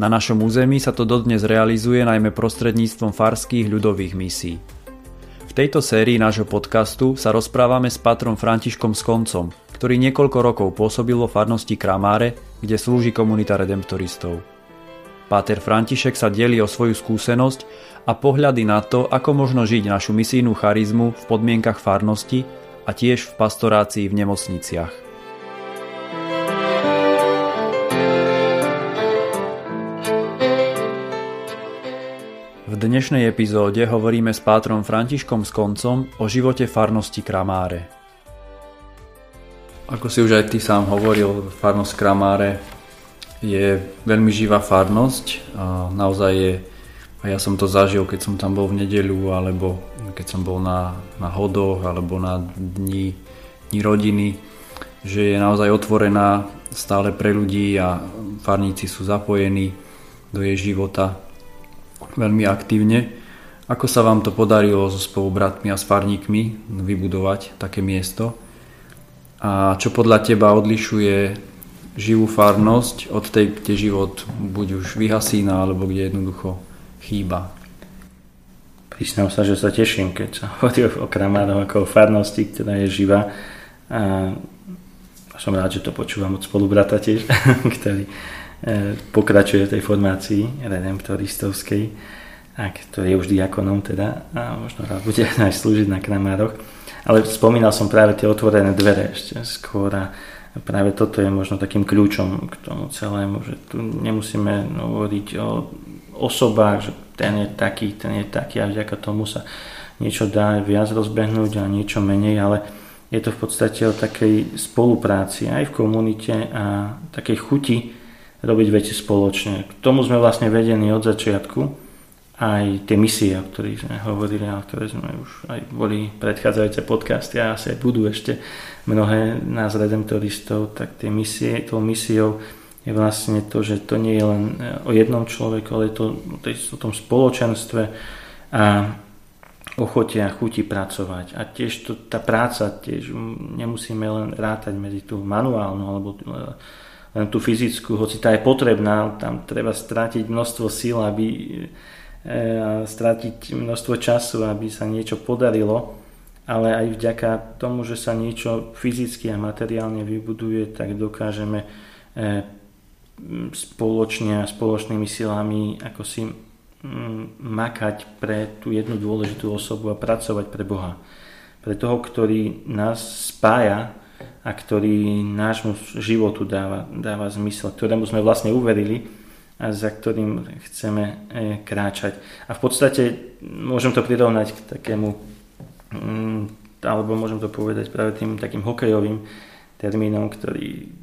na našom území sa to dodnes realizuje najmä prostredníctvom farských ľudových misí. V tejto sérii nášho podcastu sa rozprávame s patrom Františkom Skoncom, ktorý niekoľko rokov pôsobil vo farnosti Kramáre, kde slúži komunita redemptoristov. Páter František sa delí o svoju skúsenosť a pohľady na to, ako možno žiť našu misijnú charizmu v podmienkach farnosti a tiež v pastorácii v nemocniciach. Dnešnej epizóde hovoríme s pátrom Františkom Skoncom o živote farnosti Kramáre. Ako si už aj ty sám hovoril, farnosť Kramáre je veľmi živá farnosť a naozaj je, a ja som to zažil, keď som tam bol v nedeľu, alebo keď som bol na, na hodoch, alebo na dni, dni rodiny, že je naozaj otvorená stále pre ľudí a farníci sú zapojení do jej života veľmi aktívne. Ako sa vám to podarilo so spolubratmi a s vybudovať také miesto? A čo podľa teba odlišuje živú farnosť od tej, kde život buď už vyhasína, alebo kde jednoducho chýba? Priznám sa, že sa teším, keď sa hovorí o Kramároch ako o farnosti, ktorá je živá. A som rád, že to počúvam od spolubrata tiež, ktorý pokračuje v tej formácii redemptoristovskej, a ktorý je už diakonom teda a možno rád bude aj slúžiť na kramároch. Ale spomínal som práve tie otvorené dvere ešte skôr a práve toto je možno takým kľúčom k tomu celému, že tu nemusíme hovoriť o osobách, že ten je taký, ten je taký a vďaka tomu sa niečo dá viac rozbehnúť a niečo menej, ale je to v podstate o takej spolupráci aj v komunite a takej chuti robiť veci spoločne. K tomu sme vlastne vedení od začiatku. Aj tie misie, o ktorých sme hovorili a ktoré sme už aj boli predchádzajúce podcasty a asi aj budú ešte mnohé nás redemptoristov, tak tie misie, tou misiou je vlastne to, že to nie je len o jednom človeku, ale je to o tom spoločenstve a ochote a chuti pracovať. A tiež to, tá práca, tiež nemusíme len rátať medzi tú manuálnu alebo len tú fyzickú, hoci tá je potrebná, tam treba stratiť množstvo síl, aby e, stratiť množstvo času, aby sa niečo podarilo, ale aj vďaka tomu, že sa niečo fyzicky a materiálne vybuduje, tak dokážeme e, spoločne a spoločnými silami ako si makať pre tú jednu dôležitú osobu a pracovať pre Boha. Pre toho, ktorý nás spája a ktorý nášmu životu dáva, dáva zmysel, ktorému sme vlastne uverili a za ktorým chceme e, kráčať. A v podstate môžem to prirovnať k takému, mm, alebo môžem to povedať práve tým takým hokejovým termínom, ktorý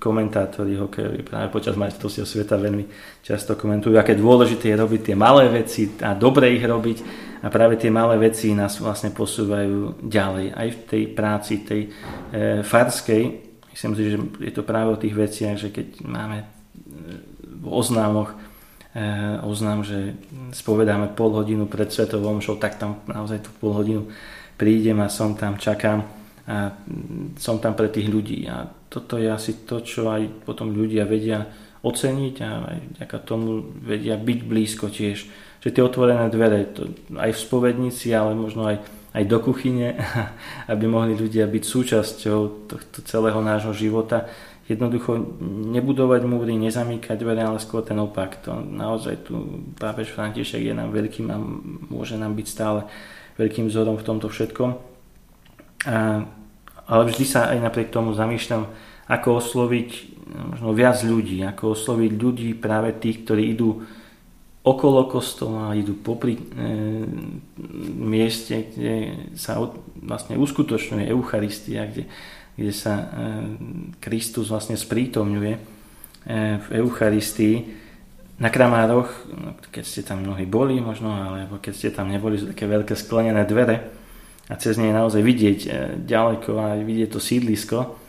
komentátori hokejovi práve počas majstrovstiev sveta veľmi často komentujú, aké dôležité je robiť tie malé veci a dobre ich robiť a práve tie malé veci nás vlastne posúvajú ďalej. Aj v tej práci, tej e, farskej, myslím si, že je to práve o tých veciach, že keď máme e, v oznámoch e, oznám, že spovedáme pol hodinu pred svetovou show, tak tam naozaj tú pol hodinu prídem a som tam, čakám a som tam pre tých ľudí. A toto je asi to, čo aj potom ľudia vedia oceniť a aj vďaka tomu vedia byť blízko tiež že tie otvorené dvere, to aj v spovednici, ale možno aj, aj do kuchyne, aby mohli ľudia byť súčasťou tohto celého nášho života. Jednoducho nebudovať múry, nezamýkať dvere, ale skôr ten opak. To naozaj tu pápež František je nám veľkým a môže nám byť stále veľkým vzorom v tomto všetkom. A, ale vždy sa aj napriek tomu zamýšľam, ako osloviť možno viac ľudí, ako osloviť ľudí práve tých, ktorí idú okolo kostola, idú popri e, mieste, kde sa vlastne uskutočňuje Eucharistia, kde, kde sa e, Kristus vlastne sprítomňuje e, v Eucharistii, na Kramároch, no, keď ste tam mnohí boli možno, alebo keď ste tam neboli, sú také veľké sklenené dvere a cez ne je naozaj vidieť e, ďaleko a vidieť to sídlisko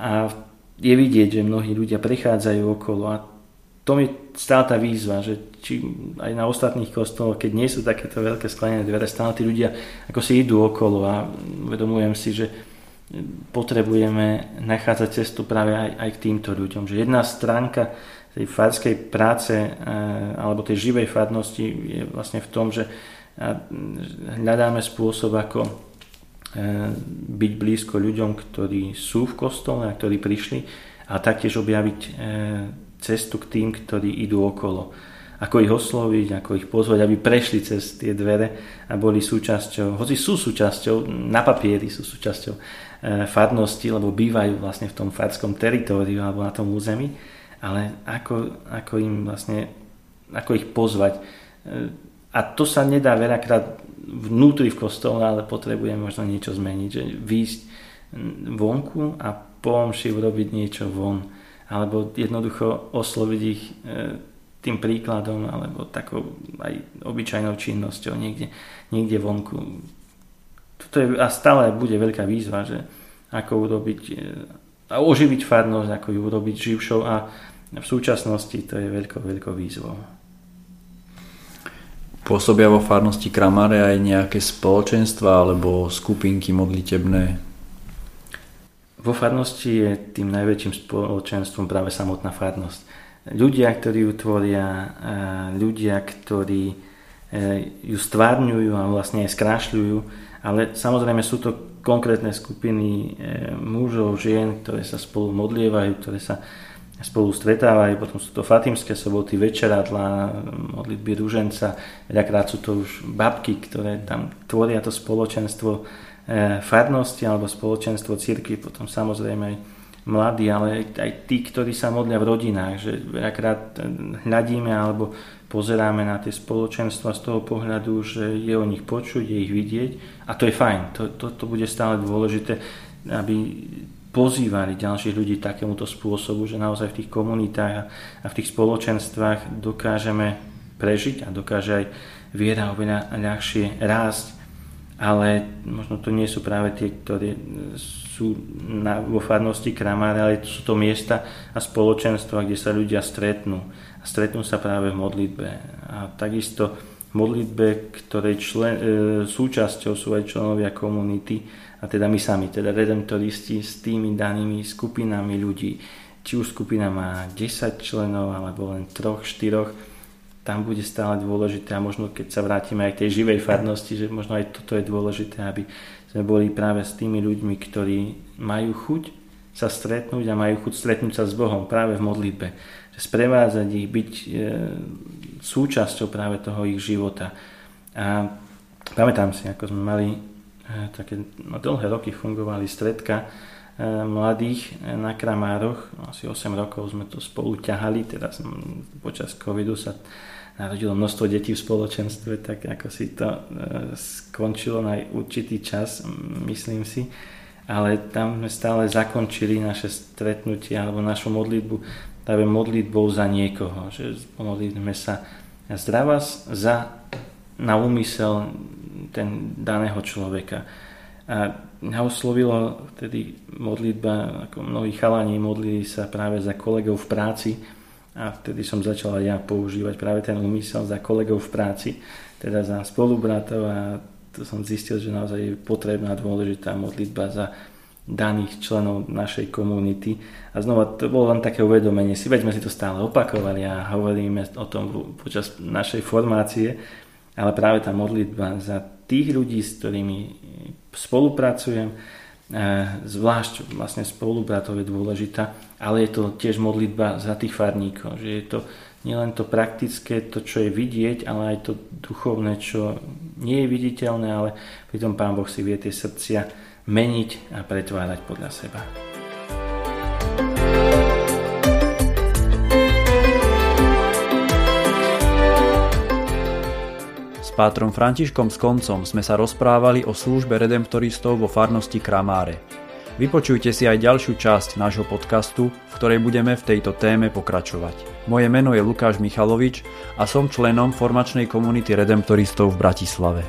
a je vidieť, že mnohí ľudia prechádzajú okolo a to mi stále tá výzva, že či aj na ostatných kostoloch, keď nie sú takéto veľké sklenené dvere, stále tí ľudia ako si idú okolo a uvedomujem si, že potrebujeme nachádzať cestu práve aj, aj k týmto ľuďom. Že jedna stránka tej farskej práce eh, alebo tej živej farnosti je vlastne v tom, že hľadáme spôsob, ako byť blízko ľuďom, ktorí sú v kostole a ktorí prišli a taktiež objaviť cestu k tým, ktorí idú okolo. Ako ich osloviť, ako ich pozvať, aby prešli cez tie dvere a boli súčasťou, hoci sú súčasťou, na papieri sú súčasťou farnosti, lebo bývajú vlastne v tom farskom teritóriu alebo na tom území, ale ako, ako im vlastne, ako ich pozvať. A to sa nedá veľakrát vnútri v kostole, ale potrebujeme možno niečo zmeniť, že výjsť vonku a po omši urobiť niečo von. Alebo jednoducho osloviť ich e, tým príkladom alebo takou aj obyčajnou činnosťou niekde, niekde vonku. Toto je, a stále bude veľká výzva, že ako urobiť e, a oživiť farnosť, ako ju urobiť živšou a v súčasnosti to je veľkou, veľkou výzvou. Pôsobia vo farnosti Kramare aj nejaké spoločenstva alebo skupinky modlitebné? Vo farnosti je tým najväčším spoločenstvom práve samotná farnosť. Ľudia, ktorí ju tvoria, ľudia, ktorí e, ju stvárňujú a vlastne aj skrášľujú, ale samozrejme sú to konkrétne skupiny e, mužov, žien, ktoré sa spolu modlievajú, ktoré sa spolu stretávajú, potom sú to Fatimské soboty, večeradla, modlitby rúženca, veľakrát sú to už babky, ktoré tam tvoria to spoločenstvo e, farnosti alebo spoločenstvo cirkvi, potom samozrejme aj mladí, ale aj tí, ktorí sa modlia v rodinách, že veľakrát e, hľadíme alebo pozeráme na tie spoločenstva z toho pohľadu, že je o nich počuť, je ich vidieť a to je fajn, to, to, to bude stále dôležité, aby pozývali ďalších ľudí takémuto spôsobu, že naozaj v tých komunitách a v tých spoločenstvách dokážeme prežiť a dokáže aj viera oveľa ľahšie rásť, ale možno to nie sú práve tie, ktoré sú na, vo farnosti Kramáre, ale sú to miesta a spoločenstva, kde sa ľudia stretnú. A stretnú sa práve v modlitbe. A takisto v modlitbe, ktorej člen, e, súčasťou sú aj členovia komunity, a teda my sami, teda redemptoristi s tými danými skupinami ľudí. Či už skupina má 10 členov alebo len 3, 4, tam bude stále dôležité a možno keď sa vrátime aj k tej živej farnosti, že možno aj toto je dôležité, aby sme boli práve s tými ľuďmi, ktorí majú chuť sa stretnúť a majú chuť stretnúť sa s Bohom práve v modlitbe. Že sprevádzať ich, byť e, súčasťou práve toho ich života. A pamätám si, ako sme mali také no, dlhé roky fungovali stredka e, mladých e, na Kramároch. Asi 8 rokov sme to spolu ťahali, teraz počas covidu sa narodilo množstvo detí v spoločenstve, tak ako si to skončilo na určitý čas, myslím si. Ale tam sme stále zakončili naše stretnutie alebo našu modlitbu práve modlitbou za niekoho, že pomodlíme sa zdravás za na úmysel ten daného človeka. A mňa oslovilo vtedy modlitba, ako mnohí chalani modlili sa práve za kolegov v práci a vtedy som začal ja používať práve ten úmysel za kolegov v práci, teda za spolubratov a to som zistil, že naozaj je potrebná dôležitá modlitba za daných členov našej komunity. A znova to bolo len také uvedomenie si, veď sme si to stále opakovali a hovoríme o tom počas našej formácie, ale práve tá modlitba za tých ľudí, s ktorými spolupracujem, zvlášť vlastne spolubratov je dôležitá, ale je to tiež modlitba za tých farníkov, že je to nielen to praktické, to čo je vidieť, ale aj to duchovné, čo nie je viditeľné, ale pritom Pán Boh si vie tie srdcia meniť a pretvárať podľa seba. Pátrom Františkom s koncom sme sa rozprávali o službe redemptoristov vo farnosti Kramáre. Vypočujte si aj ďalšiu časť nášho podcastu, v ktorej budeme v tejto téme pokračovať. Moje meno je Lukáš Michalovič a som členom formačnej komunity redemptoristov v Bratislave.